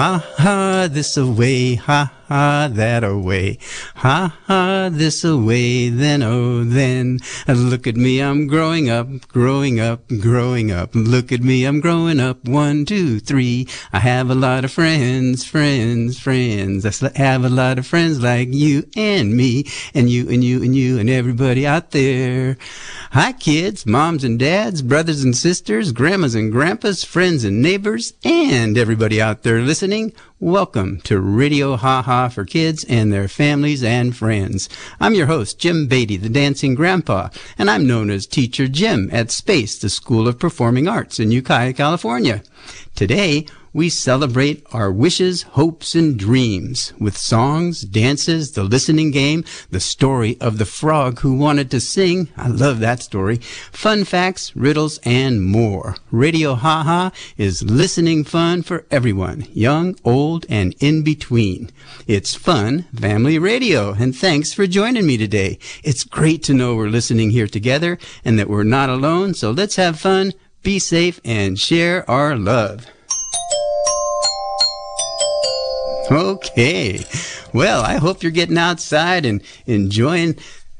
Ha ha, this away, ha ha, that away. Ha ha, this away, then oh, then. Look at me, I'm growing up, growing up, growing up. Look at me, I'm growing up. One, two, three. I have a lot of friends, friends, friends. I have a lot of friends like you and me, and you and you and you and everybody out there. Hi, kids, moms and dads, brothers and sisters, grandmas and grandpas, friends and neighbors, and everybody out there listening. Welcome to Radio Ha Ha for kids and their families and friends. I'm your host, Jim Beatty, the dancing grandpa, and I'm known as Teacher Jim at Space, the School of Performing Arts in Ukiah, California. Today, we celebrate our wishes, hopes, and dreams with songs, dances, the listening game, the story of the frog who wanted to sing. I love that story. Fun facts, riddles, and more. Radio Ha Ha is listening fun for everyone, young, old, and in between. It's fun family radio, and thanks for joining me today. It's great to know we're listening here together and that we're not alone, so let's have fun, be safe, and share our love. Okay. Well, I hope you're getting outside and enjoying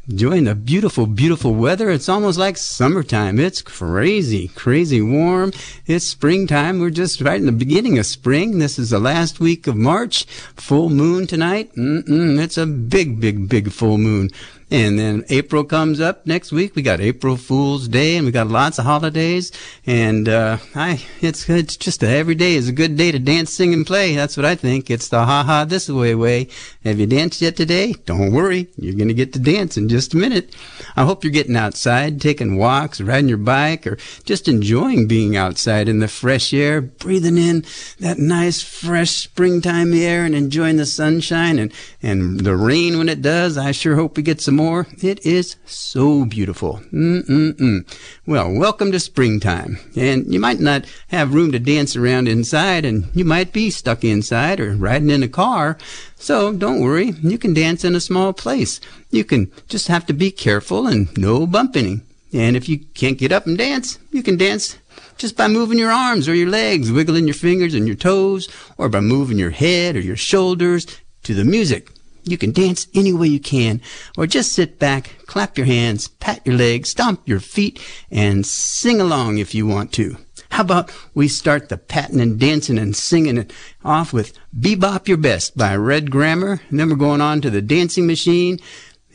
enjoying the beautiful, beautiful weather. It's almost like summertime. It's crazy, crazy warm. It's springtime. We're just right in the beginning of spring. This is the last week of March. Full moon tonight. Mm-mm, it's a big, big, big full moon. And then April comes up next week. We got April Fool's Day, and we got lots of holidays. And uh, I, it's it's just a, every day is a good day to dance, sing, and play. That's what I think. It's the ha ha this way way. Have you danced yet today? Don't worry, you're gonna get to dance in just a minute. I hope you're getting outside, taking walks, riding your bike, or just enjoying being outside in the fresh air, breathing in that nice fresh springtime air, and enjoying the sunshine and and the rain when it does. I sure hope we get some more. It is so beautiful. Mm-mm-mm. Well, welcome to springtime. And you might not have room to dance around inside, and you might be stuck inside or riding in a car. So don't worry, you can dance in a small place. You can just have to be careful and no bumping. And if you can't get up and dance, you can dance just by moving your arms or your legs, wiggling your fingers and your toes, or by moving your head or your shoulders to the music. You can dance any way you can, or just sit back, clap your hands, pat your legs, stomp your feet, and sing along if you want to. How about we start the patting and dancing and singing it off with Bebop Your Best by Red Grammer, and then we're going on to the Dancing Machine,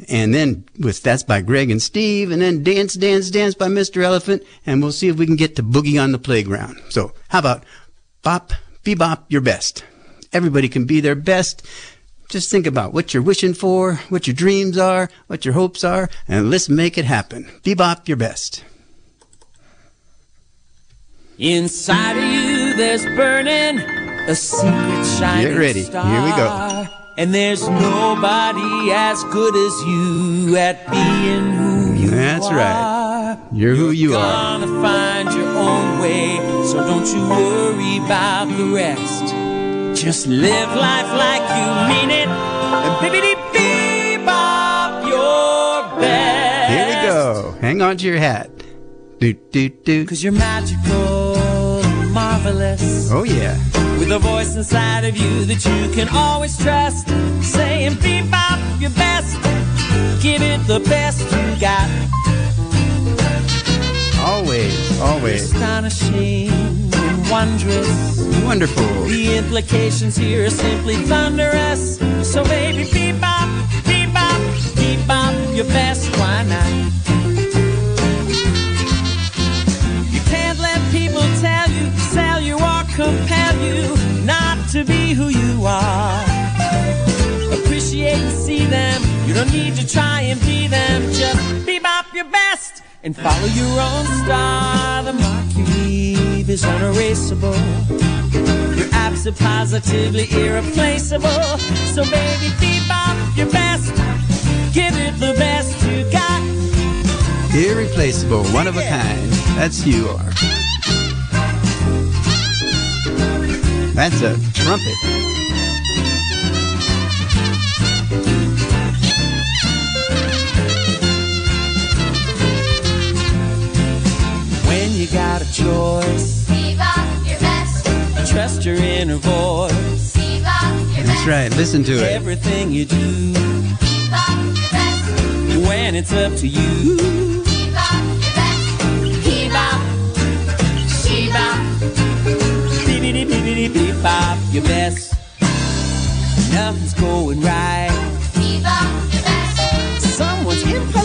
and then with that's by Greg and Steve, and then Dance, Dance, Dance by Mr. Elephant, and we'll see if we can get to Boogie on the Playground. So how about Bop, Bebop Your Best? Everybody can be their best. Just think about what you're wishing for, what your dreams are, what your hopes are, and let's make it happen. Bebop your best. Inside of you, there's burning a secret shining Get ready. Star. Here we go. And there's nobody as good as you at being who you That's are. right. You're who you are. Gonna find your own way, so don't you worry about the rest. Just live life like you mean it, and bibbidi bebop your best. Here we go. Hang on to your hat. Do do do. Cause you're magical, marvelous. Oh yeah. With a voice inside of you that you can always trust. Saying bebop your best. Give it the best you got. Always, always. Astonishing and wondrous. Wonderful. The implications here are simply thunderous. So baby, bebop, bebop, bebop your best. Why not? You can't let people tell you, sell you, or compel you not to be who you are. Appreciate and see them. You don't need to try and be them. Just bebop your best and follow your own star. The mark you leave is unerasable. You're absolutely positively irreplaceable. So baby, bebop your best. Give it the best you got. Irreplaceable, one of a kind. That's you are. That's a trumpet. You got a choice, Bebop your best. trust your inner voice. That's right. Listen to it. Everything you do. When it's up to you. Your best. Nothing's going right. Someone's impolite.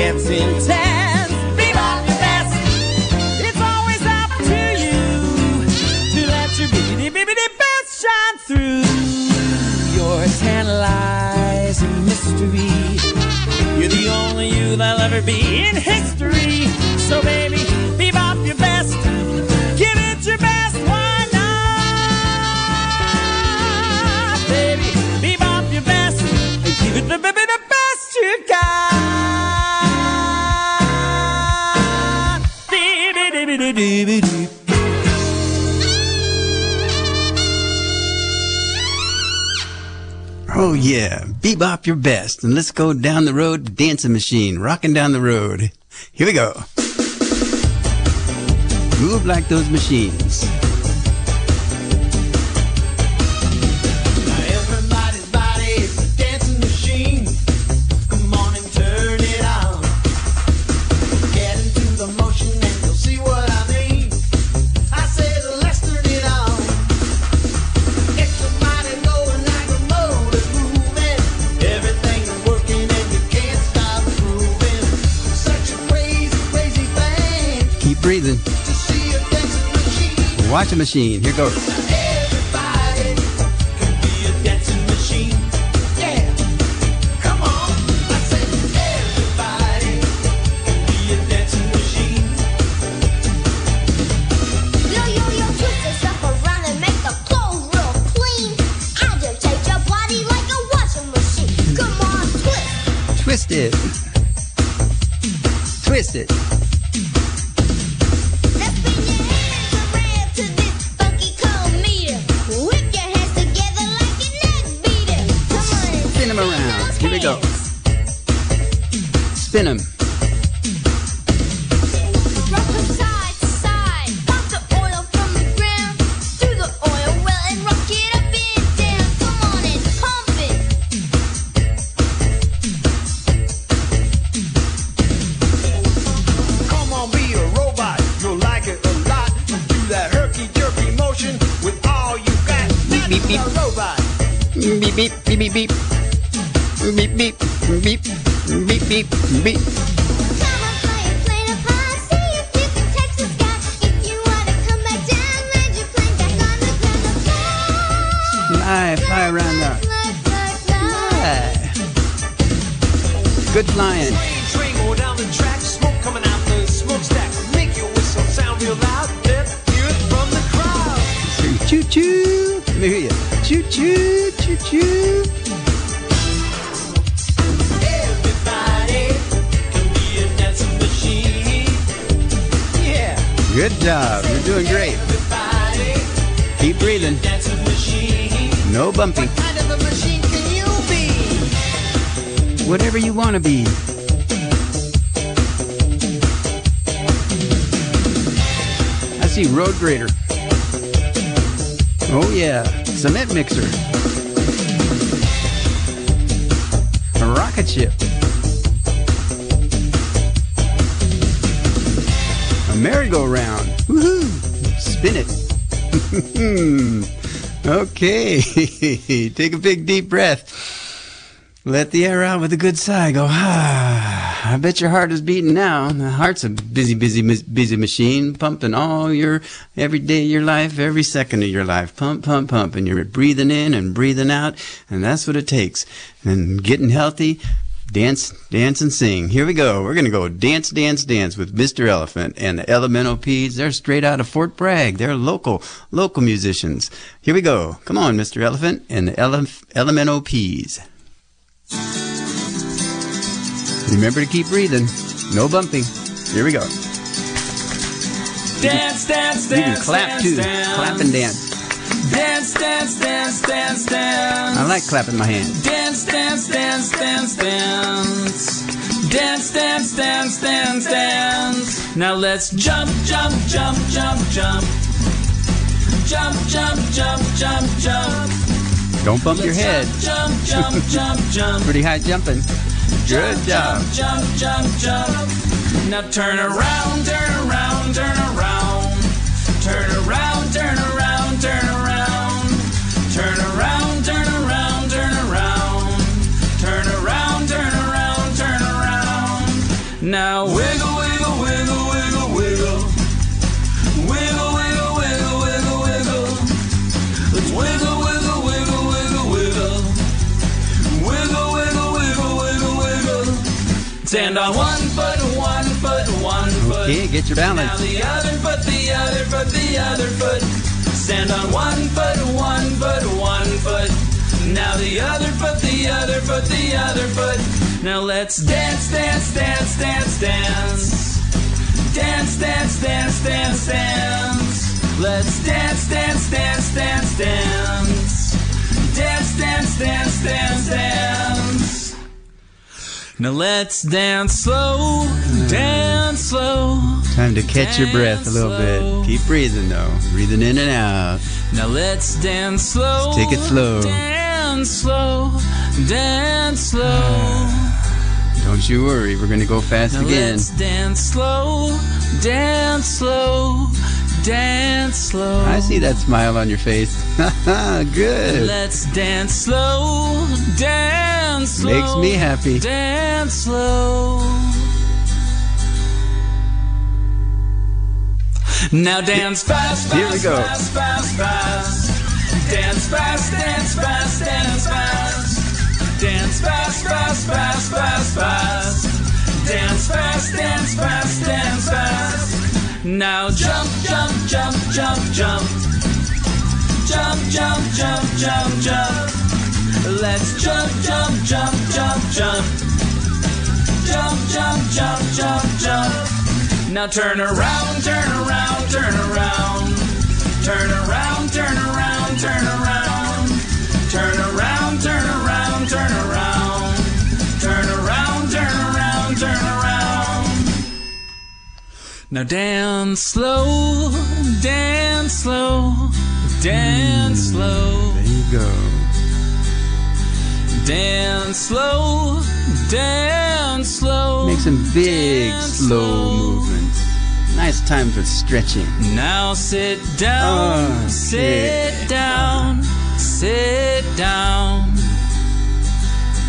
Gets intense, Be bebop your best. It's always up to you to let your bibbidi bibbidi best shine through. Your tantalizing mystery. You're the only you that'll ever be in history. Oh yeah, bebop your best, and let's go down the road Dancing Machine, rocking down the road. Here we go. Move like those machines. A machine. Here goes. Spin Take a big deep breath. Let the air out with a good sigh. Go, ah. I bet your heart is beating now. The heart's a busy, busy, busy machine, pumping all your, every day of your life, every second of your life. Pump, pump, pump. And you're breathing in and breathing out. And that's what it takes. And getting healthy, dance, dance and sing. Here we go. We're going to go dance, dance, dance with Mr. Elephant and the Elemental Peas. They're straight out of Fort Bragg. They're local, local musicians. Here we go. Come on, Mr. Elephant and the Ele- Elemental Peas. Remember to keep breathing. No bumping. Here we go. Dance, dance, dance. You can clap dance, too. Dance. Clap and dance. Dance, dance, dance, dance, dance. I like clapping my hands. Dance, dance, dance, dance, dance. Dance, dance, dance, dance, dance. Now let's jump, jump, jump, jump, jump. Jump, jump, jump, jump, jump. Don't bump your head. Jump, jump, jump, jump. Pretty high jumping. Good job. Jump, jump, jump. Now turn around, turn around, turn around. Now wiggle, wiggle, wiggle, wiggle, wiggle. Wiggle, wiggle, wiggle, wiggle, wiggle. Let's wiggle, wiggle, wiggle, wiggle, wiggle. Wiggle, wiggle, wiggle, wiggle, wiggle. Stand on one foot, one foot, one foot. Okay, get your balance. Now the other foot, the other foot, the other foot. Stand on one foot, one foot, one foot. Now the other foot, the other foot, the other foot. Now let's dance, dance, dance, dance, dance. Dance, dance, dance, dance, dance. Let's dance, dance, dance, dance, dance. Dance, dance, dance, dance, dance. Now let's dance slow, dance slow. Time to catch your breath a little Slow. bit. Keep breathing though. Breathing in and out. Now let's dance slow. Let's take it slow. Dance slow, dance slow. Don't you worry. We're gonna go fast Now again. let's dance slow, dance slow, dance slow. I see that smile on your face. Good. Let's dance slow, dance slow. Makes me happy. Dance slow. Now dance fast, fast, Here we go. fast, fast, fast. Dance fast, dance fast, dance fast. Dance fast, fast, fast, fast, fast. Dance fast, dance fast, dance fast. Now jump, jump, jump, jump, jump. Jump, jump, jump, jump, jump. Let's jump, jump, jump, jump, jump. Jump, jump, jump, jump, jump. Now turn around, turn around, turn around. Turn around, turn around, turn around. Turn around, turn around, turn around. Turn around, turn around, turn around. Now dance slow, dance slow, dance hmm, slow. There you go. Dance slow, dance slow. Make some big, dance slow movements. Nice time for stretching. Now sit down, Okay. sit down, sit down,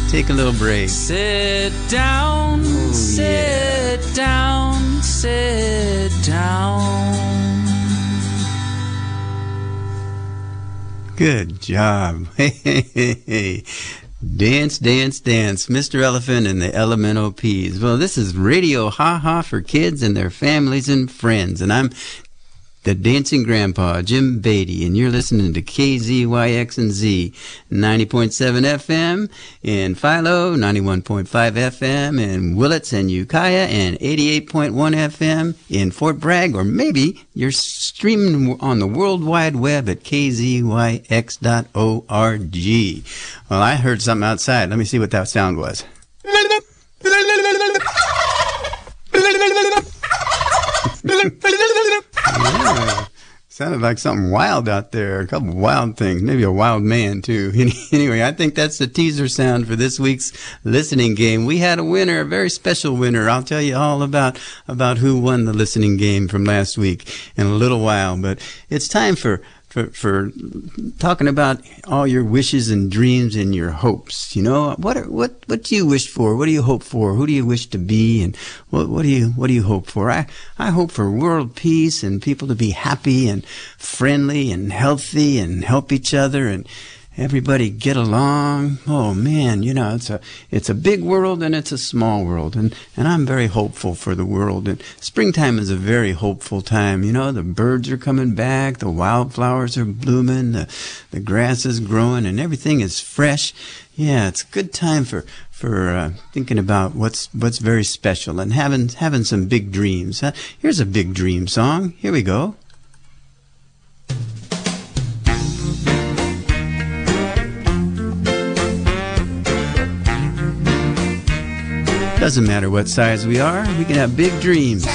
Take a little break. sit down, Oh, sit down, sit down. Good job. Hey, hey, hey, hey. Dance, dance, dance. Mr. Elephant and the Elemental Peas. Well, this is Radio Ha Ha for kids and their families and friends. And I'm the Dancing Grandpa, Jim Beatty, and you're listening to KZYX and Z 90.7 FM in Philo, 91.5 FM in Willits and Ukiah, and 88.1 FM in Fort Bragg, or maybe you're streaming on the World Wide Web at kzyx.org. Well, I heard something outside. Let me see what that sound was. Sounded like something wild out there. A couple wild things. Maybe a wild man, too. Anyway, I think that's the teaser sound for this week's listening game. We had a winner, a very special winner. I'll tell you all about, about who won the listening game from last week in a little while. But it's time for, for, for talking about all your wishes and dreams and your hopes. You know, what are, what what do you wish for? What do you hope for? Who do you wish to be? And what what do you what do you hope for? I I hope for world peace and people to be happy and friendly and healthy and help each other and everybody get along. Oh man, you know, it's a it's a big world and it's a small world and and I'm very hopeful for the world and springtime is a very hopeful time. You know, the birds are coming back, the wildflowers are blooming, the the grass is growing and everything is fresh. Yeah, it's a good time for for uh, thinking about what's what's very special and having having some big dreams. Huh? Here's a big dream song. Here we go. Doesn't matter what size we are, we can have big dreams.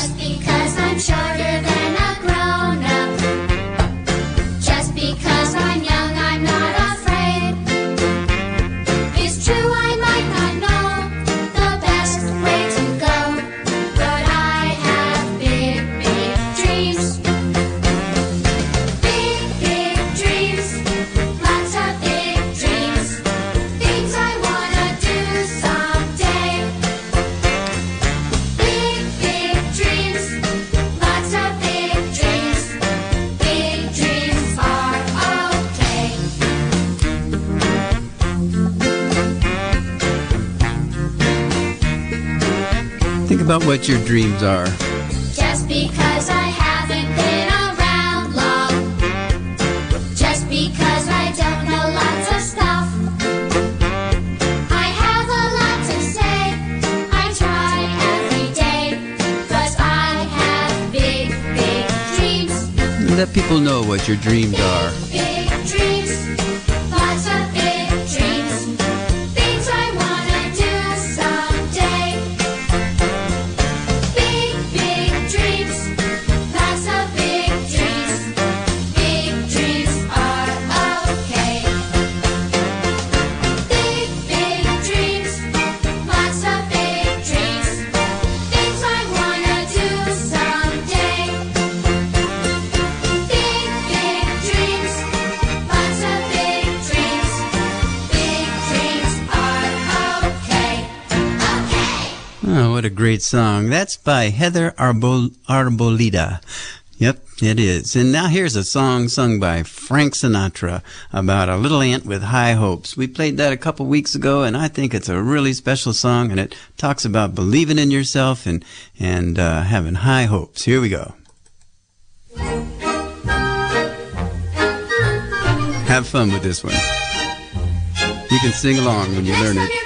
What your dreams are. Just because I haven't been around long. Just because I don't know lots of stuff. I have a lot to say. I try every day. Cause I have big, big dreams. Let people know what your dreams are. What a great song. That's by Heather Arbol-. Yep, it is. And now here's a song sung by Frank Sinatra about a little ant with high hopes. We played that a couple weeks ago, and I think it's a really special song, and it talks about believing in yourself and, and uh, having high hopes. Here we go. Have fun with this one. You can sing along when you learn it.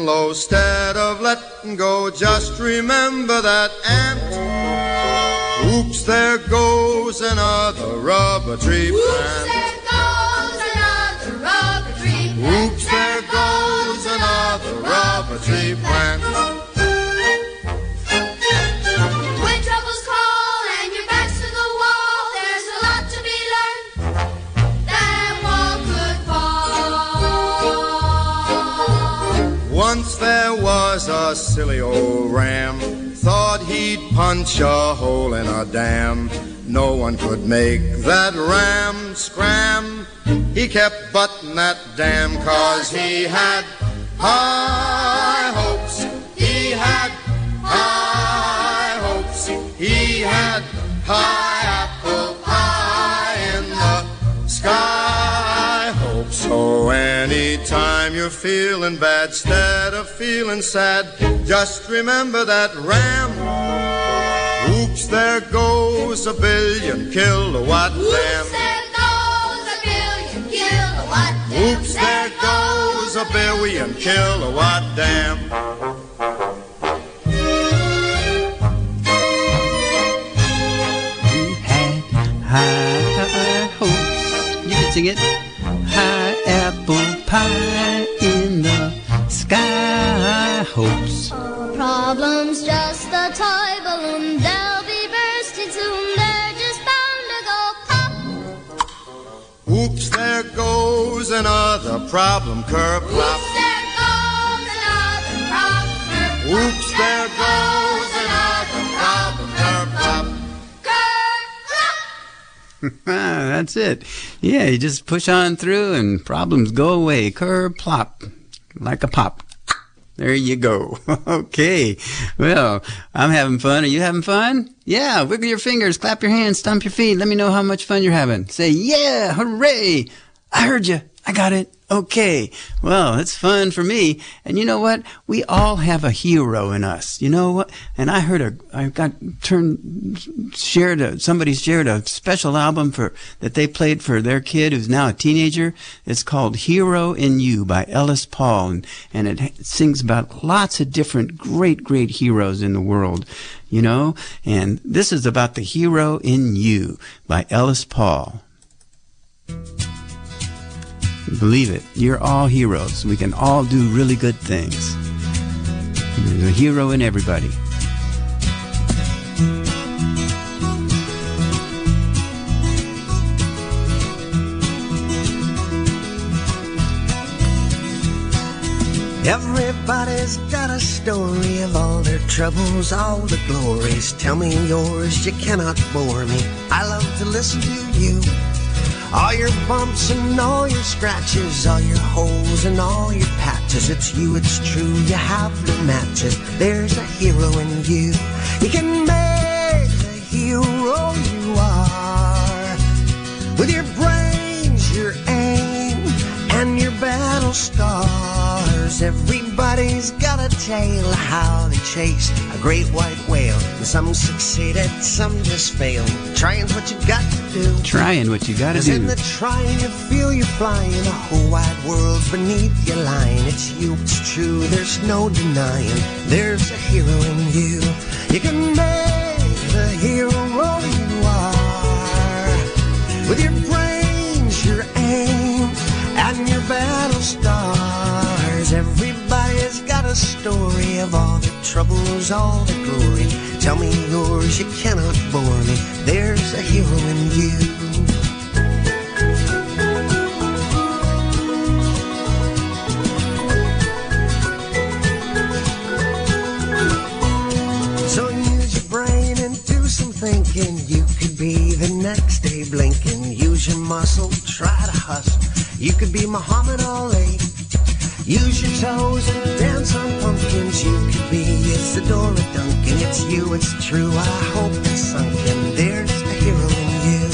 getting low, instead of letting go, just remember that ant. Oops, there goes another rubber tree Whoops, plant. there goes another rubber tree plant. Oops, there goes another rubber tree plant. A silly old ram, thought he'd punch a hole in a dam. No one could make that ram scram. He kept butting that dam cause he had high hopes. He had high hopes. He had high So anytime you're feeling bad, instead of feeling sad, just remember that ram. Oops, there goes a billion kilowatt Oops, dam. there goes a billion kilowatt dam. Oops, there goes a billion kilowatt dam. We had high hopes. You can sing it. High apple pie in the sky hopes. Problems just a toy balloon. They'll be bursting soon. They're just bound to go pop. Oops, there goes another problem curb plop. Oops, there goes another problem. Oops, there goes that's it. Yeah, you just push on through and problems go away. Curb plop. Like a pop. There you go. okay. Well, I'm having fun. Are you having fun? Yeah. Wiggle your fingers, clap your hands, stomp your feet. Let me know how much fun you're having. Say, yeah, hooray. I heard you. I got it. Okay. Well, it's fun for me. And you know what? We all have a hero in us. You know what? And I heard a, I got turned, shared a, somebody shared a special album for, that they played for their kid who's now a teenager. It's called Hero in You by Ellis Paul. And, and it sings about lots of different great, great heroes in the world. You know? And this is about the hero in you by Ellis Paul. Believe it. You're all heroes. We can all do really good things. There's a hero in everybody. Everybody's got a story of all their troubles, all the glories. Tell me yours, you cannot bore me. I love to listen to you. All your bumps and all your scratches, all your holes and all your patches. It's you, it's true, you have no matches. There's a hero in you. You can make the hero you are. With your brains, your aim, and your battle scars. Everybody's got a tale how they chased a great white whale. And some succeeded, some just failed. Trying's what you got to do. Trying what you Cause in do. the trying you feel you're flying The whole wide world's beneath your line It's you, it's true, there's no denying There's a hero in you You can make the hero you are With your brains, your aim And your battle stars Everybody's got a story Of all the troubles, all the glory Tell me yours, you cannot bore me There's a hero in you So use your brain and do some thinking. You could be the next Abe Lincoln. Use your muscle, try to hustle. You could be Muhammad Ali. Use your toes and dance on pumpkins. You could be Isadora Duncan. It's you, it's true. I hope it's sunken. There's a hero in you.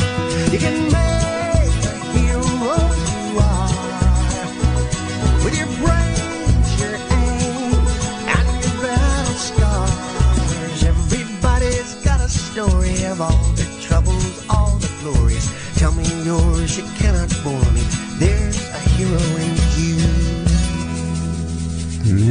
You can make the hero you are. With your brains, your aim, and your battle scars. Everybody's got a story of all their troubles, all the glories. Tell me yours, you cannot bore me. There's a hero in.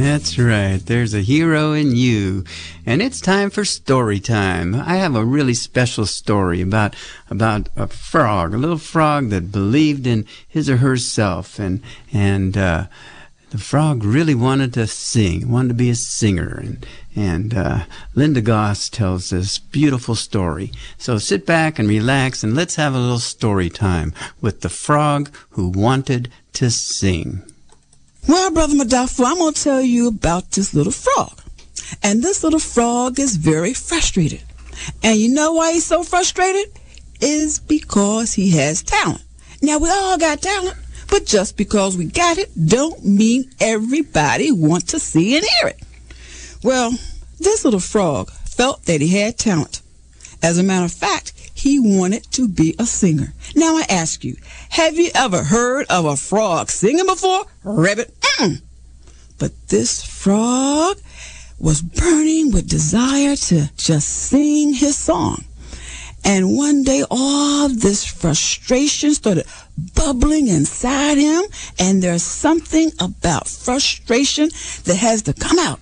That's right. There's a hero in you. And it's time for story time. I have a really special story about about a frog, a little frog that believed in his or herself and and uh the frog really wanted to sing, wanted to be a singer, and and uh, Linda Goss tells this beautiful story. So sit back and relax, and let's have a little story time with the frog who wanted to sing. Well, Brother Madafu, I'm going to tell you about this little frog. And this little frog is very frustrated. And you know why he's so frustrated? Is because he has talent. Now, we all got talent, but just because we got it don't mean everybody wants to see and hear it. Well, this little frog felt that he had talent. As a matter of fact, he wanted to be a singer. Now I ask you, have you ever heard of a frog singing before? Rabbit, Mm. But this frog was burning with desire to just sing his song. And one day, all this frustration started bubbling inside him. And there's something about frustration that has to come out.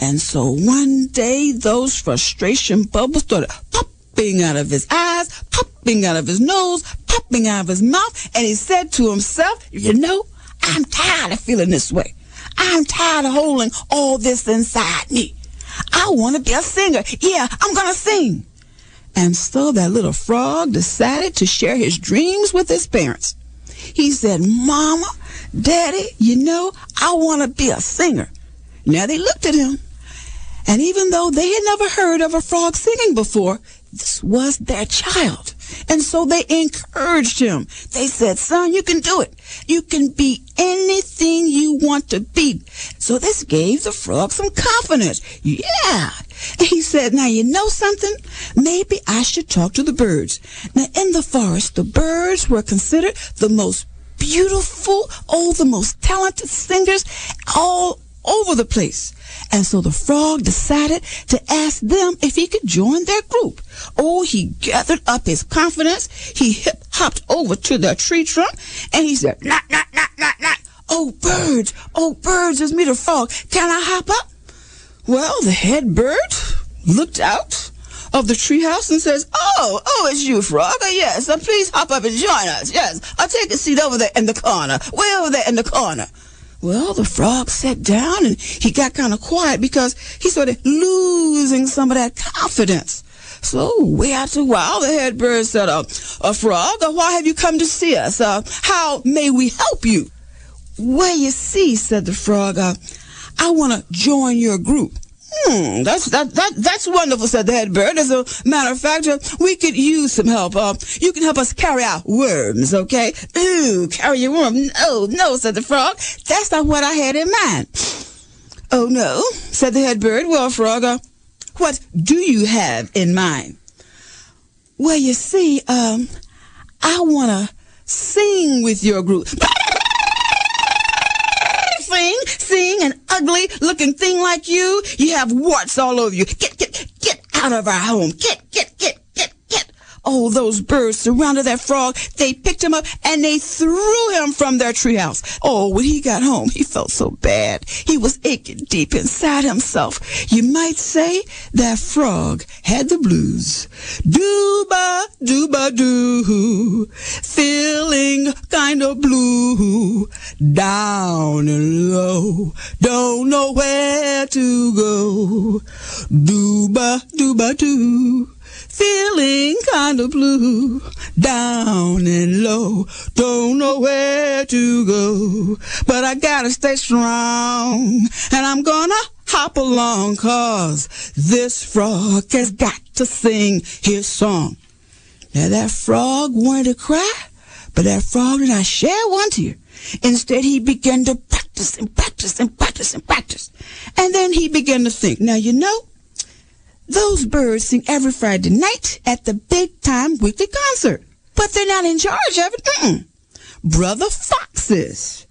And so one day, those frustration bubbles started popping out of his eyes, popping out of his nose, popping out of his mouth. And he said to himself, You know, I'm tired of feeling this way. I'm tired of holding all this inside me. I want to be a singer. Yeah, I'm going to sing. And so that little frog decided to share his dreams with his parents. He said, Mama, Daddy, you know, I want to be a singer. Now they looked at him. And even though they had never heard of a frog singing before, this was their child. And so they encouraged him. They said, son, you can do it. You can be anything you want to be. So this gave the frog some confidence. Yeah. And he said, now you know something? Maybe I should talk to the birds. Now in the forest, the birds were considered the most beautiful, oh, the most talented singers all over the place. And so the frog decided to ask them if he could join their group. Oh, he gathered up his confidence. He hip hopped over to the tree trunk and he said, knock, knock, knock, knock, knock. Oh, birds. Oh, birds, it's me, the frog. Can I hop up? Well, the head bird looked out of the treehouse and says, Oh, oh, it's you, Frog. Oh, yes, uh, please hop up and join us. Yes, I'll take a seat over there in the corner, way over there in the corner. Well, the frog sat down and he got kind of quiet because he started losing some of that confidence. So, way after a while, the head bird said, uh, uh, Frog, uh, why have you come to see us? Uh, how may we help you? Well, you see, said the frog, uh, I want to join your group. Hmm, that's that, that that's wonderful, said the head bird. As a matter of fact, uh, we could use some help. Uh, you can help us carry out worms, okay? Ooh, carry a worm? No, no, said the frog. That's not what I had in mind. Oh no, said the head bird. Well, frog, uh, what do you have in mind? Well, you see, um, I want to sing with your group. an ugly looking thing like you. You have warts all over you. Get, get, get out of our home. Get, get, get, get. Oh, those birds surrounded that frog. They picked him up and they threw him from their treehouse. Oh, when he got home, he felt so bad. He was aching deep inside himself. You might say that frog had the blues. Dooba, dooba doo, feeling kind of blue, down and low, don't know where to go. Dooba, dooba doo. Feeling kind of blue, down and low, don't know where to go. But I gotta stay strong, and I'm gonna hop along, cause this frog has got to sing his song. Now that frog wanted to cry, but that frog did not share one tear. Instead, he began to practice and practice and practice and practice. And then he began to think, now you know, those birds sing every Friday night at the big time weekly concert. But they're not in charge of it. Mm-mm. Brother Fox is.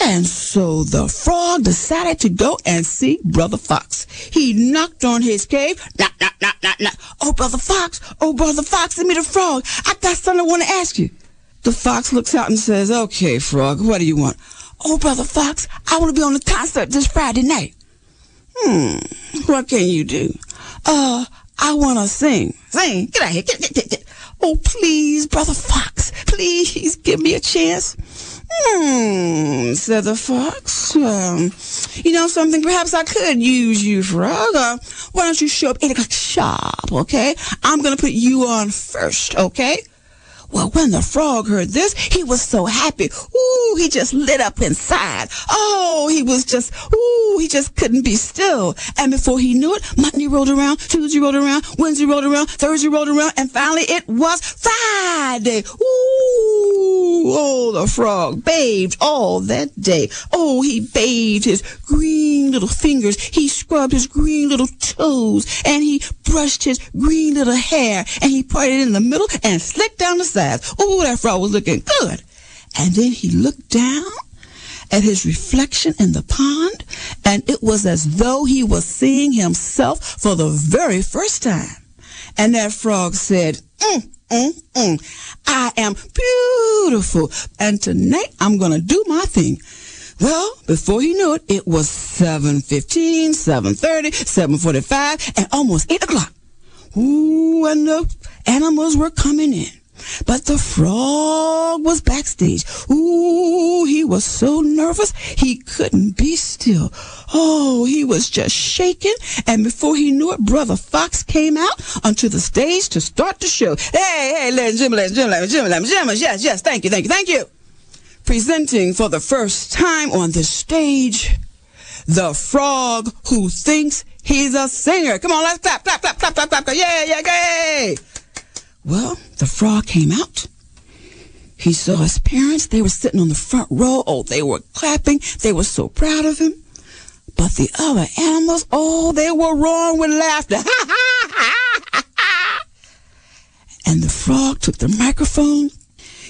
And so the frog decided to go and see Brother Fox. He knocked on his cave. Knock, knock, knock, knock, knock. Oh, Brother Fox. Oh, Brother Fox, let me the frog. I got something I want to ask you. The fox looks out and says, Okay, frog, what do you want? Oh, Brother Fox, I want to be on the concert this Friday night. Hmm, what can you do? Uh, I want to sing. Sing. Get out here. Get, get, get, get. Oh, please, Brother Fox, please give me a chance. Hmm, said the fox. Um, you know something? Perhaps I could use you, frog. Uh, why don't you show up 8 o'clock shop, okay? I'm going to put you on first, okay? Well, when the frog heard this, he was so happy. Ooh, he just lit up inside. Oh, he was just, ooh, he just couldn't be still. And before he knew it, Monday rolled around, Tuesday rolled around, Wednesday rolled around, Thursday rolled around, and finally it was Friday. Ooh, oh, the frog bathed all that day. Oh, he bathed his green little fingers. He scrubbed his green little toes, and he brushed his green little hair, and he it in the middle and slicked down the sides. Ooh, that frog was looking good. And then he looked down at his reflection in the pond, and it was as though he was seeing himself for the very first time. And that frog said, mm, mm, mm, I am beautiful, and tonight I'm gonna do my thing. Well, before he knew it, it was 7.15, 7.30, 7.45, and almost 8 o'clock. Ooh, and the animals were coming in. But the frog was backstage. Ooh, he was so nervous he couldn't be still. Oh, he was just shaking. And before he knew it, Brother Fox came out onto the stage to start the show. Hey, hey, ladies and gentlemen, gentlemen, gentlemen, gentlemen, yes, yes, thank you, thank you, thank you. Presenting for the first time on this stage, the frog who thinks he's a singer. Come on, let's clap, clap, clap, clap, clap, clap, clap. Yeah, yeah, yay! Well, the frog came out. He saw his parents. They were sitting on the front row. Oh, they were clapping. They were so proud of him. But the other animals, oh, they were roaring with laughter. and the frog took the microphone.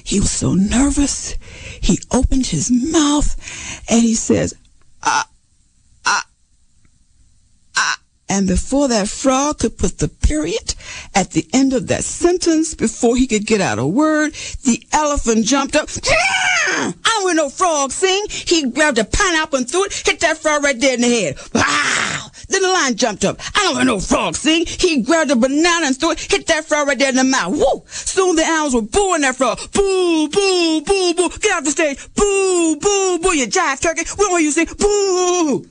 He was so nervous. He opened his mouth and he says, ah. And before that frog could put the period at the end of that sentence, before he could get out a word, the elephant jumped up. I don't want no frog sing. He grabbed a pineapple and threw it, hit that frog right there in the head. Wow! Then the lion jumped up. I don't want no frog sing. He grabbed a banana and threw it, hit that frog right there in the mouth. Woo! Soon the animals were booing that frog. Boo, boo, boo, boo. Get off the stage. Boo, boo, boo. You jive turkey. We don't you sing. Boo!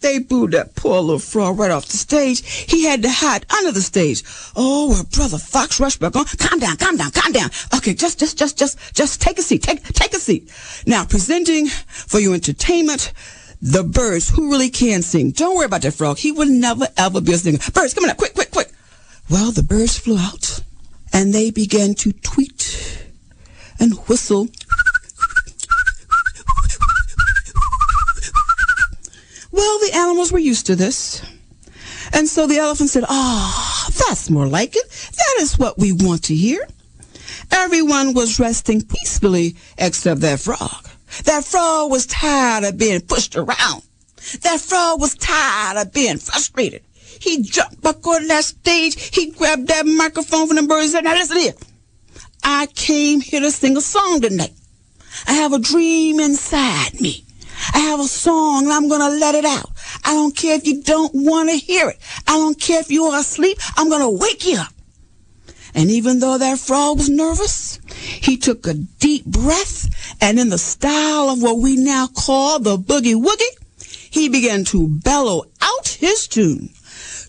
They booed that poor little frog right off the stage. He had to hide under the stage. Oh, well, brother Fox rushed back on. Calm down, calm down, calm down. Okay, just, just, just, just, just take a seat. Take, take a seat. Now, presenting for your entertainment, the birds who really can sing. Don't worry about that frog. He will never ever be a singer. Birds, come on, up, quick, quick, quick. Well, the birds flew out and they began to tweet and whistle. Well, the animals were used to this. And so the elephant said, Ah, that's more like it. That is what we want to hear. Everyone was resting peacefully except that frog. That frog was tired of being pushed around. That frog was tired of being frustrated. He jumped back on that stage. He grabbed that microphone from the birds and said, Now listen here. I came here to sing a song tonight. I have a dream inside me. I have a song and I'm going to let it out. I don't care if you don't want to hear it. I don't care if you are asleep. I'm going to wake you up. And even though that frog was nervous, he took a deep breath and in the style of what we now call the boogie woogie, he began to bellow out his tune.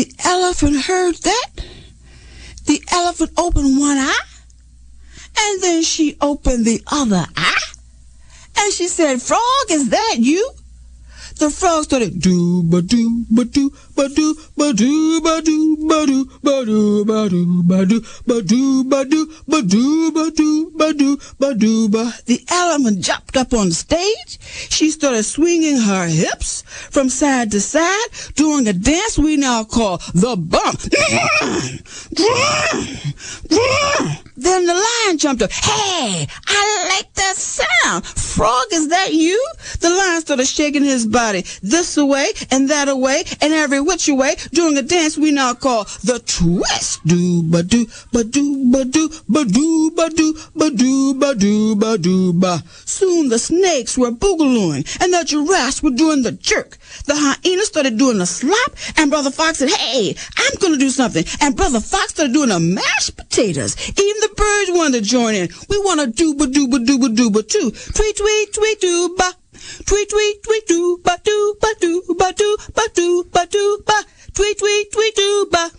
the elephant heard that. The elephant opened one eye, and then she opened the other eye, and she said, Frog, is that you? The frog started do ba do ba do ba do ba do ba do ba do ba do ba do ba do ba do ba do ba do ba do ba do ba do ba. The elephant jumped up on stage. She started swinging her hips from side to side, doing a dance we now call the bump. Then the lion jumped up. Hey, I like that sound. Frog, is that you? The lion started shaking his body this away and that away and every which way, doing a dance we now call the twist. Do ba do ba do ba do ba do ba do ba do ba do ba do ba. Soon the snakes were boogalooing and the giraffes were doing the jerk. The hyena started doing the slop and Brother Fox said, Hey, I'm gonna do something. And Brother Fox started doing the mashed potatoes. Even the birds wanted to join in. We want to do ba do ba do ba do ba too. Tweet tweet tweet do ba. Tweet tweet tweet do ba do ba do ba do ba do ba do ba. Tweet tweet tweet do ba.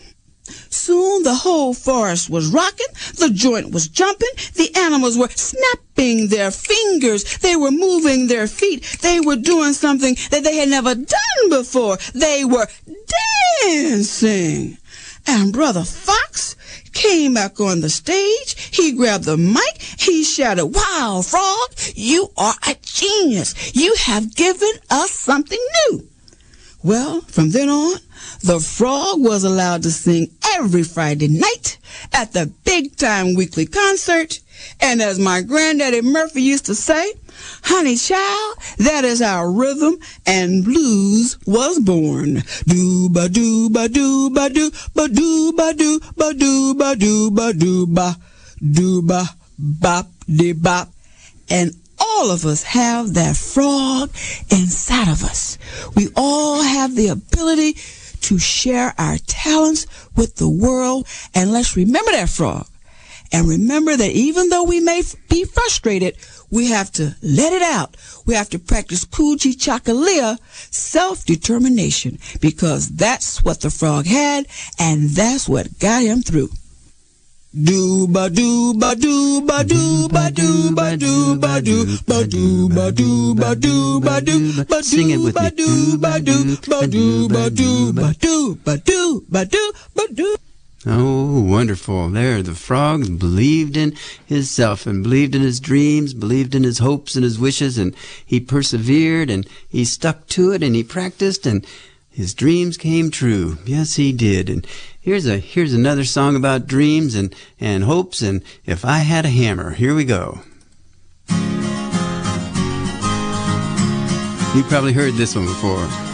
Soon the whole forest was rocking, the joint was jumping, the animals were snapping their fingers, they were moving their feet, they were doing something that they had never done before. They were dancing. And Brother Fox came back on the stage. He grabbed the mic. He shouted, Wow, Frog, you are a genius. You have given us something new. Well, from then on, the frog was allowed to sing every Friday night at the big time weekly concert. And as my granddaddy Murphy used to say, honey child, that is how rhythm and blues was born. Do ba do ba do ba do ba do ba do ba do ba do ba do ba do ba bop de bop. And all of us have that frog inside of us. We all have the ability to share our talents with the world. And let's remember that frog. And remember that even though we may be frustrated, we have to let it out. We have to practice Kujichagulia, self-determination, because that's what the frog had, and that's what got him through. Do ba do ba do ba do ba do ba do ba do ba do ba do ba do ba do ba Sing it do with ba do ba do ba do ba do ba do ba do ba do ba do. Oh, wonderful. There, the frog believed in himself and believed in his dreams, believed in his hopes and his wishes, and he persevered and he stuck to it and he practiced and his dreams came true. Yes, he did. And here's a here's another song about dreams and, and hopes and if I had a hammer. Here we go. You probably heard this one before.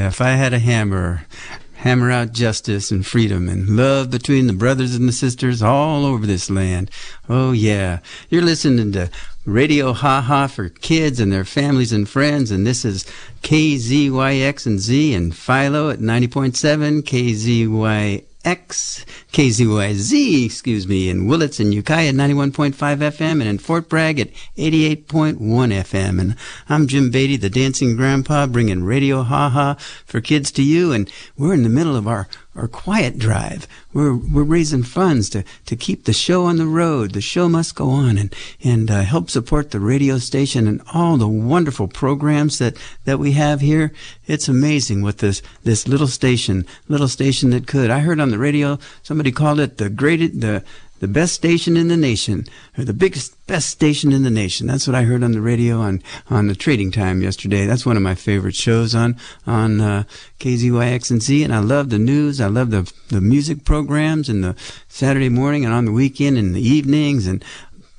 Yeah. If I had a hammer, hammer out justice and freedom and love between the brothers and the sisters all over this land. Oh, yeah. You're listening to Radio Ha Ha for kids and their families and friends, and this is KZYX and Z and Philo at 90.7, KZYX. KZYZ, excuse me, in Willits and Ukiah at 91.5 FM and in Fort Bragg at 88.1 FM. And I'm Jim Beatty, the dancing grandpa, bringing Radio Ha Ha for kids to you. And we're in the middle of our, our quiet drive. We're, we're raising funds to, to keep the show on the road. The show must go on and, and uh, help support the radio station and all the wonderful programs that, that we have here. It's amazing what this, this little station, little station that could. I heard on the radio, somebody called it the greatest, the, the best station in the nation, or the biggest, best station in the nation. That's what I heard on the radio on, on the trading time yesterday. That's one of my favorite shows on, on, uh, KZYX and Z. And I love the news. I love the, the music programs and the Saturday morning and on the weekend and the evenings and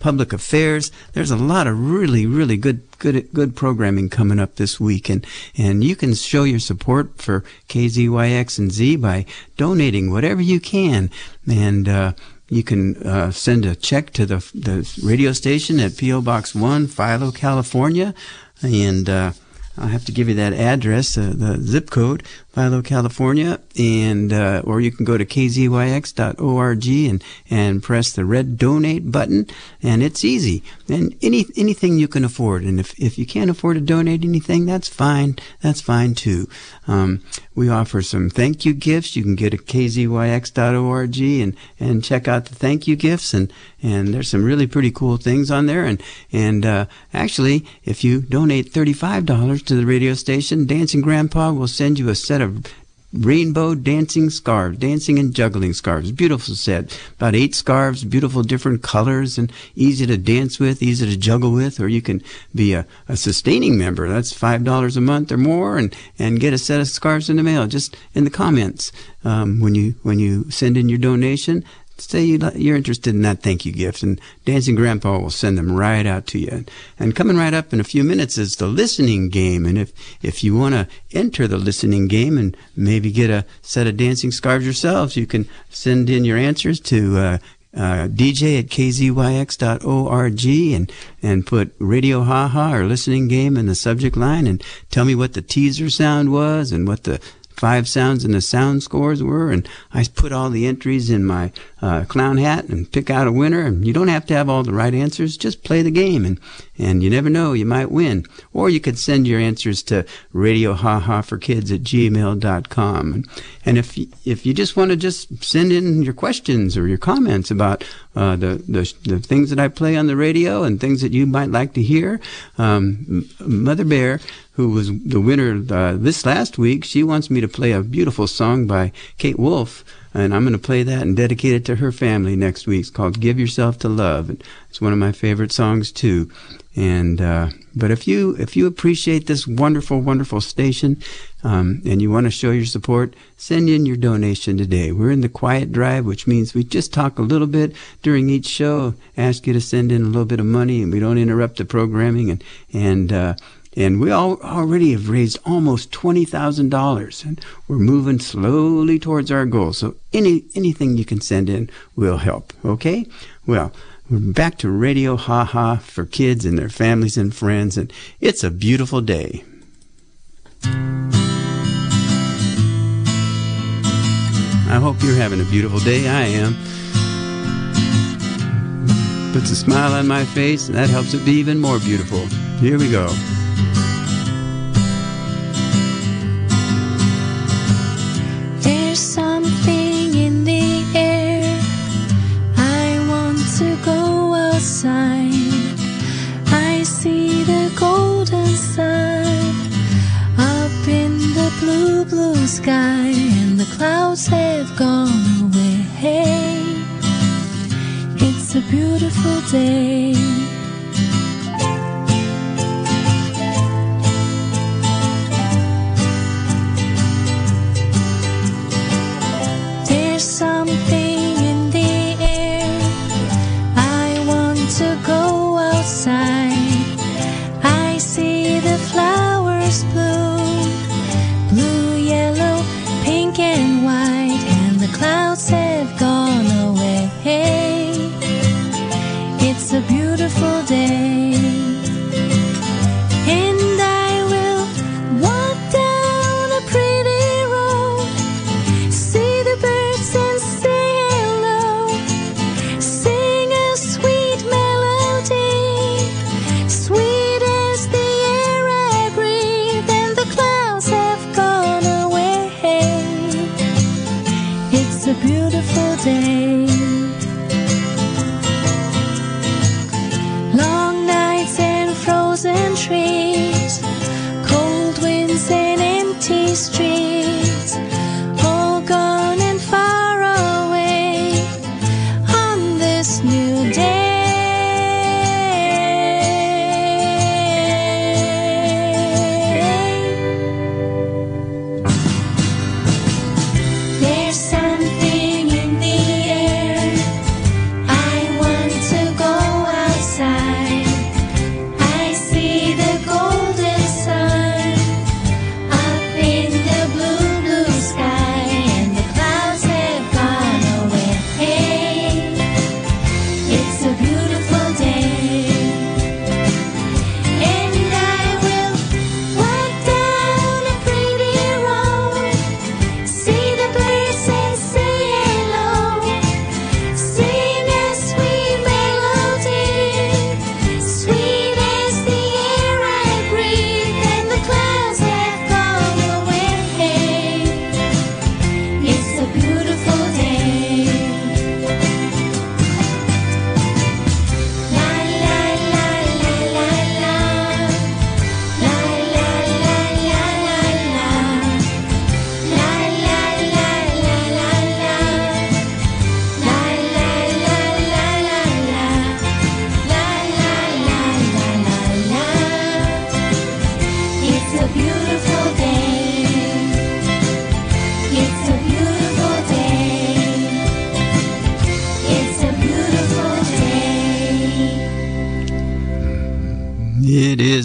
public affairs. There's a lot of really, really good, good, good programming coming up this week, and and you can show your support for KZYX and Z by donating whatever you can, and. Uh, you can uh, send a check to the the radio station at PO Box One, Philo, California, and uh, I'll have to give you that address, uh, the zip code, Philo, California, and uh, or you can go to kzyx.org and and press the red donate button, and it's easy. And any anything you can afford, and if if you can't afford to donate anything, that's fine. That's fine too. Um, we offer some thank you gifts. You can get to kzyx.org and and check out the thank you gifts, and and there's some really pretty cool things on there. And and uh, actually, if you donate thirty five dollars to the radio station, Dancing Grandpa will send you a set of rainbow dancing scarves, dancing and juggling scarves. Beautiful set. About eight scarves, beautiful different colors and easy to dance with, easy to juggle with, or you can be a, a sustaining member. That's five dollars a month or more and, and get a set of scarves in the mail. Just in the comments um, when you when you send in your donation, say you, you're interested in that thank you gift, and Dancing Grandpa will send them right out to you. And coming right up in a few minutes is the listening game. And if, if you want to enter the listening game and maybe get a set of dancing scarves yourselves, you can send in your answers to uh, uh, DJ at kzyx.org and, and put Radio Haha or listening game in the subject line and tell me what the teaser sound was and what the five sounds and the sound scores were. And I put all the entries in my uh, clown hat and pick out a winner. And you don't have to have all the right answers. Just play the game. And, and you never know, you might win. Or you could send your answers to radiohaha4kids at gmail.com. And, and if, you- if you just want to just send in your questions or your comments about uh, the, the, the things that I play on the radio and things that you might like to hear, um, Mother Bear, who was the winner uh, this last week, she wants me to play a beautiful song by Kate Wolf. And I'm going to play that and dedicate it to her family next week. It's called "Give Yourself to Love." And it's one of my favorite songs too. And uh, but if you if you appreciate this wonderful, wonderful station, um, and you want to show your support, send in your donation today. We're in the quiet drive, which means we just talk a little bit during each show, ask you to send in a little bit of money, and we don't interrupt the programming. And and uh, and we all already have raised almost twenty thousand dollars, and we're moving slowly towards our goal. So any anything you can send in will help. Okay? Well, we're back to Radio Ha Ha for kids and their families and friends, and it's a beautiful day. I hope you're having a beautiful day. I am. Puts a smile on my face, and that helps it be even more beautiful. Here we go. There's something in the air. I want to go outside. I see the golden sun up in the blue, blue sky, and the clouds have gone away. Beautiful day. Day.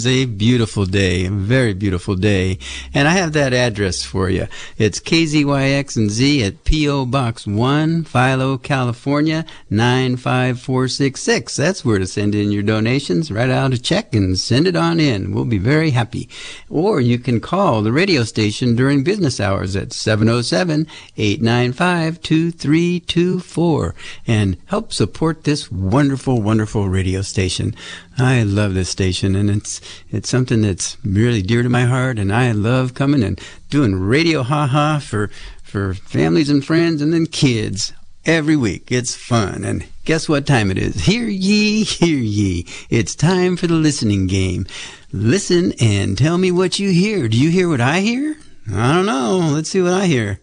A beautiful day, a very beautiful day. And I have that address for you. It's KZYX and Z at P.O. Box 1, Philo, California, 95466. That's where to send in your donations. Write out a check and send it on in. We'll be very happy. Or you can call the radio station during business hours at 707 895 2324 and help support this wonderful, wonderful radio station. I love this station and it's it's something that's really dear to my heart and I love coming and doing radio ha ha for for families and friends and then kids every week. It's fun. And guess what time it is? Hear ye, hear ye. It's time for the listening game. Listen and tell me what you hear. Do you hear what I hear? I don't know. Let's see what I hear.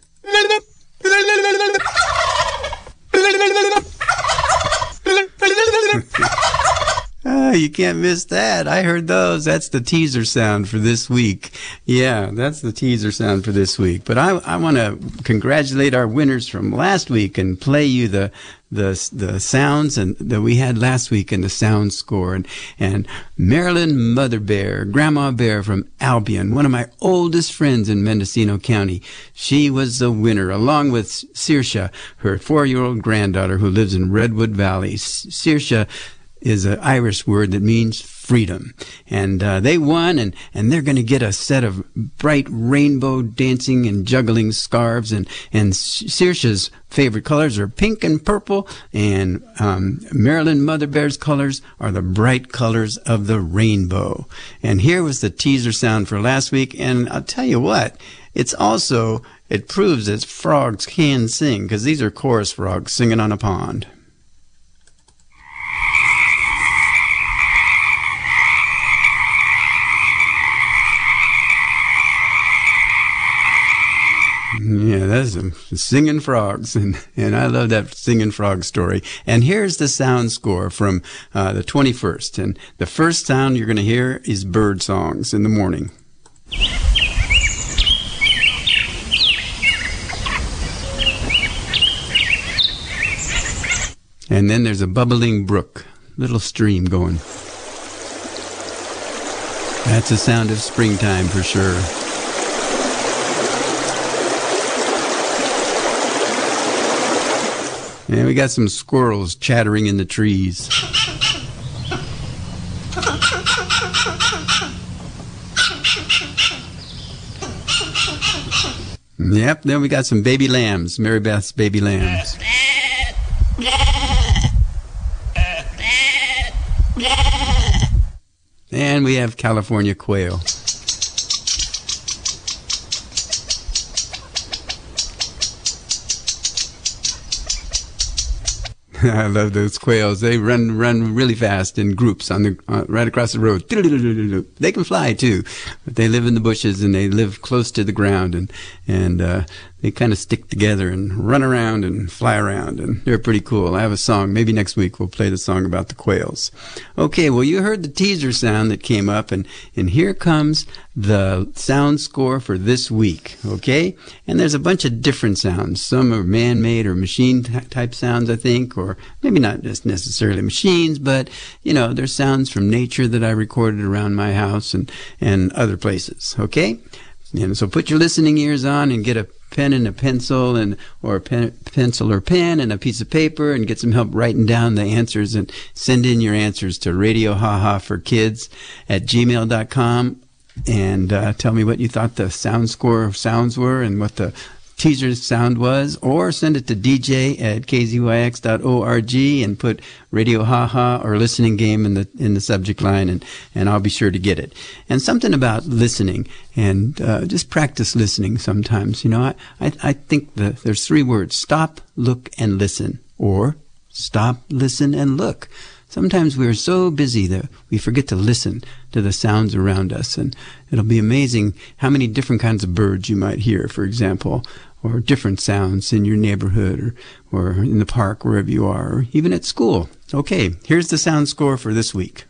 You can't miss that. I heard those. That's the teaser sound for this week. Yeah, that's the teaser sound for this week. But I, I want to congratulate our winners from last week and play you the the the sounds and that we had last week in the sound score and and Marilyn Mother Bear, Grandma Bear from Albion, one of my oldest friends in Mendocino County. She was the winner along with Saoirse, her 4-year-old granddaughter who lives in Redwood Valley. Saoirse is an Irish word that means freedom. And uh, they won, and, and they're going to get a set of bright rainbow dancing and juggling scarves. And, and Saoirse's favorite colors are pink and purple, and um, Marilyn Mother Bear's colors are the bright colors of the rainbow. And here was the teaser sound for last week, and I'll tell you what, it's also, it proves that frogs can sing, because these are chorus frogs singing on a pond. Yeah, that's some singing frogs, and and I love that singing frog story. And here's the sound score from uh, the 21st, and the first sound you're going to hear is bird songs in the morning. And then there's a bubbling brook, little stream going. That's the sound of springtime for sure. And we got some squirrels chattering in the trees. Yep, then we got some baby lambs, Mary Beth's baby lambs. And we have California quail. I love those quails. They run run really fast in groups on the uh, right across the road. They can fly too, but they live in the bushes and they live close to the ground and and uh, they kind of stick together and run around and fly around and they're pretty cool. I have a song. Maybe next week we'll play the song about the quails. Okay, well you heard the teaser sound that came up and and here comes the sound score for this week. Okay, and there's a bunch of different sounds. Some are man-made or machine type sounds, I think, or maybe not just necessarily machines, but you know there's sounds from nature that I recorded around my house and and other places. Okay. And so put your listening ears on and get a pen and a pencil and or a pen, pencil or pen and a piece of paper and get some help writing down the answers and send in your answers to radio haha for kids at gmail.com and uh, tell me what you thought the sound score of sounds were and what the teaser sound was, or send it to dj at kzyx.org and put radio haha or listening game in the in the subject line, and and I'll be sure to get it. And something about listening and uh, just practice listening. Sometimes, you know, I I, I think the, there's three words: stop, look, and listen, or stop, listen, and look. Sometimes we are so busy that we forget to listen to the sounds around us. And it'll be amazing how many different kinds of birds you might hear, for example, or different sounds in your neighborhood or, or in the park, wherever you are, or even at school. Okay, here's the sound score for this week.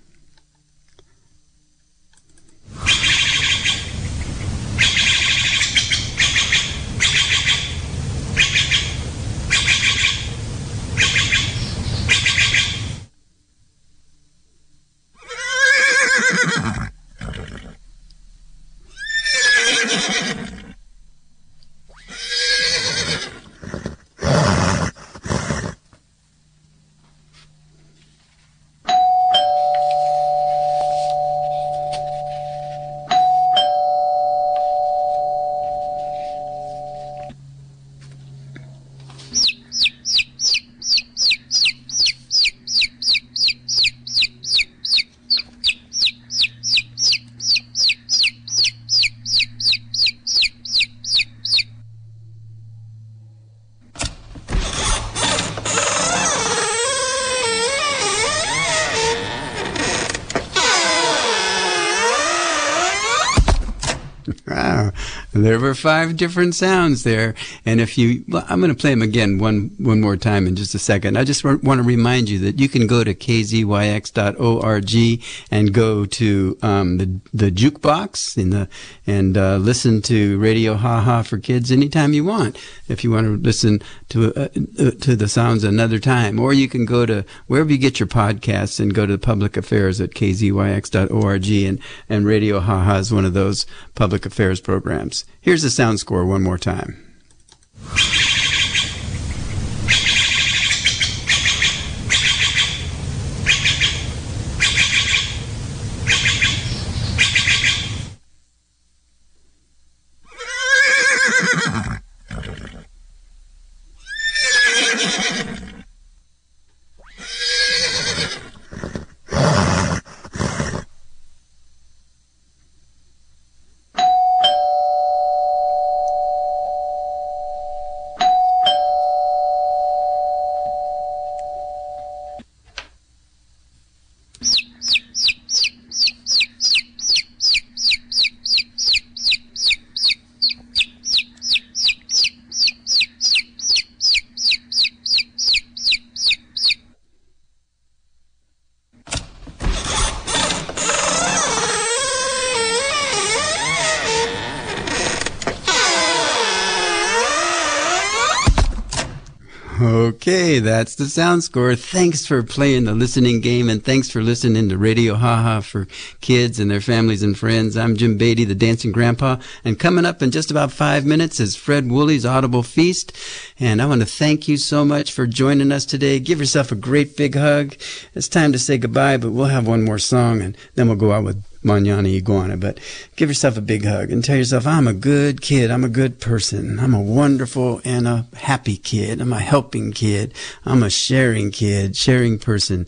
There were five different sounds there, and if you, well, I'm going to play them again one one more time in just a second. I just want to remind you that you can go to kzyx.org and go to um, the the jukebox in the and uh, listen to Radio Ha Ha for Kids anytime you want. If you want to listen to uh, uh, to the sounds another time, or you can go to wherever you get your podcasts and go to public affairs at kzyx.org and and Radio Ha Ha is one of those public affairs programs. Here's the sound score one more time. Thank you. Okay, that's the sound score. Thanks for playing the listening game and thanks for listening to Radio Haha for kids and their families and friends. I'm Jim Beatty, the dancing grandpa, and coming up in just about five minutes is Fred Woolley's Audible Feast. And I want to thank you so much for joining us today. Give yourself a great big hug. It's time to say goodbye, but we'll have one more song and then we'll go out with Manana Iguana, but give yourself a big hug and tell yourself, I'm a good kid. I'm a good person. I'm a wonderful and a happy kid. I'm a helping kid. I'm a sharing kid, sharing person.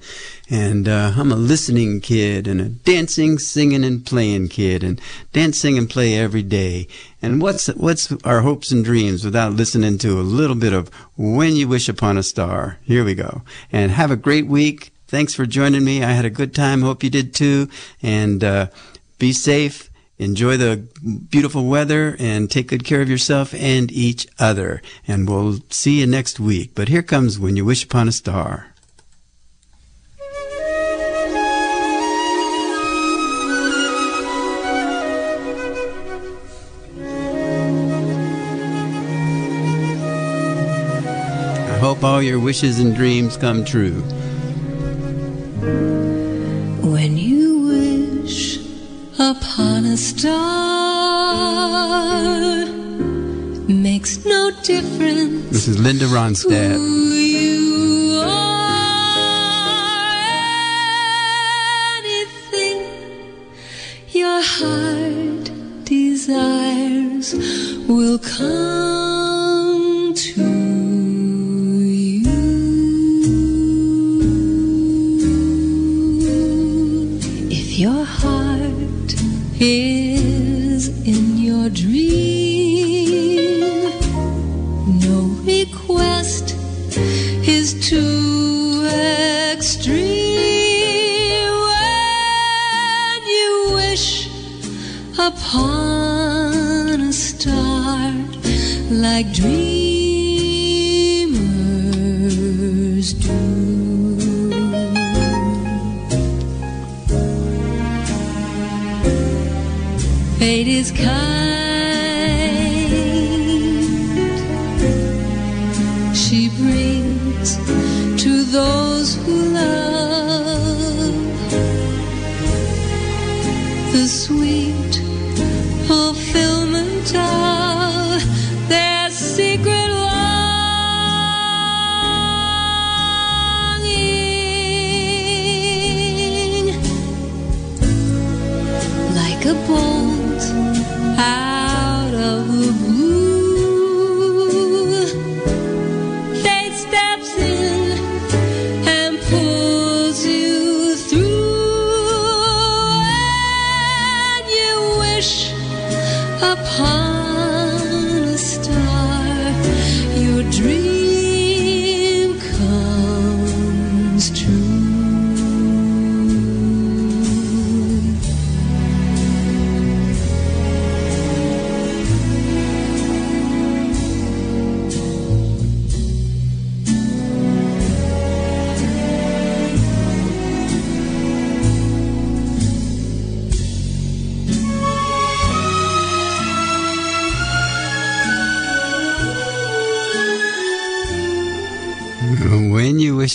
And uh, I'm a listening kid and a dancing, singing, and playing kid, and dance, sing, and play every day. And what's what's our hopes and dreams without listening to a little bit of When You Wish Upon a Star? Here we go. And have a great week. Thanks for joining me. I had a good time. Hope you did too. And uh, be safe. Enjoy the beautiful weather and take good care of yourself and each other. And we'll see you next week. But here comes When You Wish Upon a Star. I hope all your wishes and dreams come true. A star, makes no difference This is Linda Ronstadt.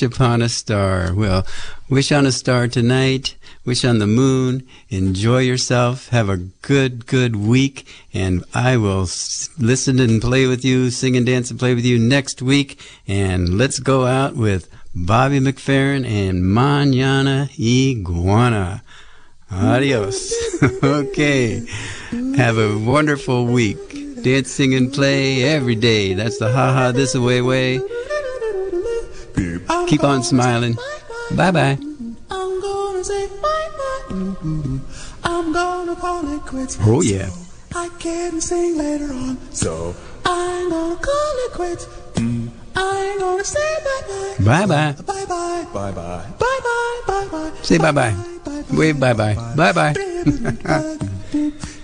Wish upon a star. Well, wish on a star tonight. Wish on the moon. Enjoy yourself. Have a good, good week. And I will s- listen and play with you, sing and dance and play with you next week. And let's go out with Bobby McFerrin and Manana Iguana. Adios. okay. Have a wonderful week. Dance, sing, and play every day. That's the ha ha this away way. Keep on smiling. Bye bye. I'm gonna say bye bye. Mm-hmm. I'm gonna call it quits. Oh, yeah. I can sing later on. So I'm gonna call it quits. Mm-hmm. I ain't gonna say bye bye. Bye bye. Bye bye. Bye bye. Bye bye. Bye bye. Say bye bye. Wave bye bye. Bye bye.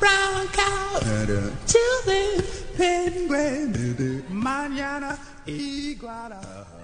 Joking, not now, brown cow. Till then, penguin, manana, iguana.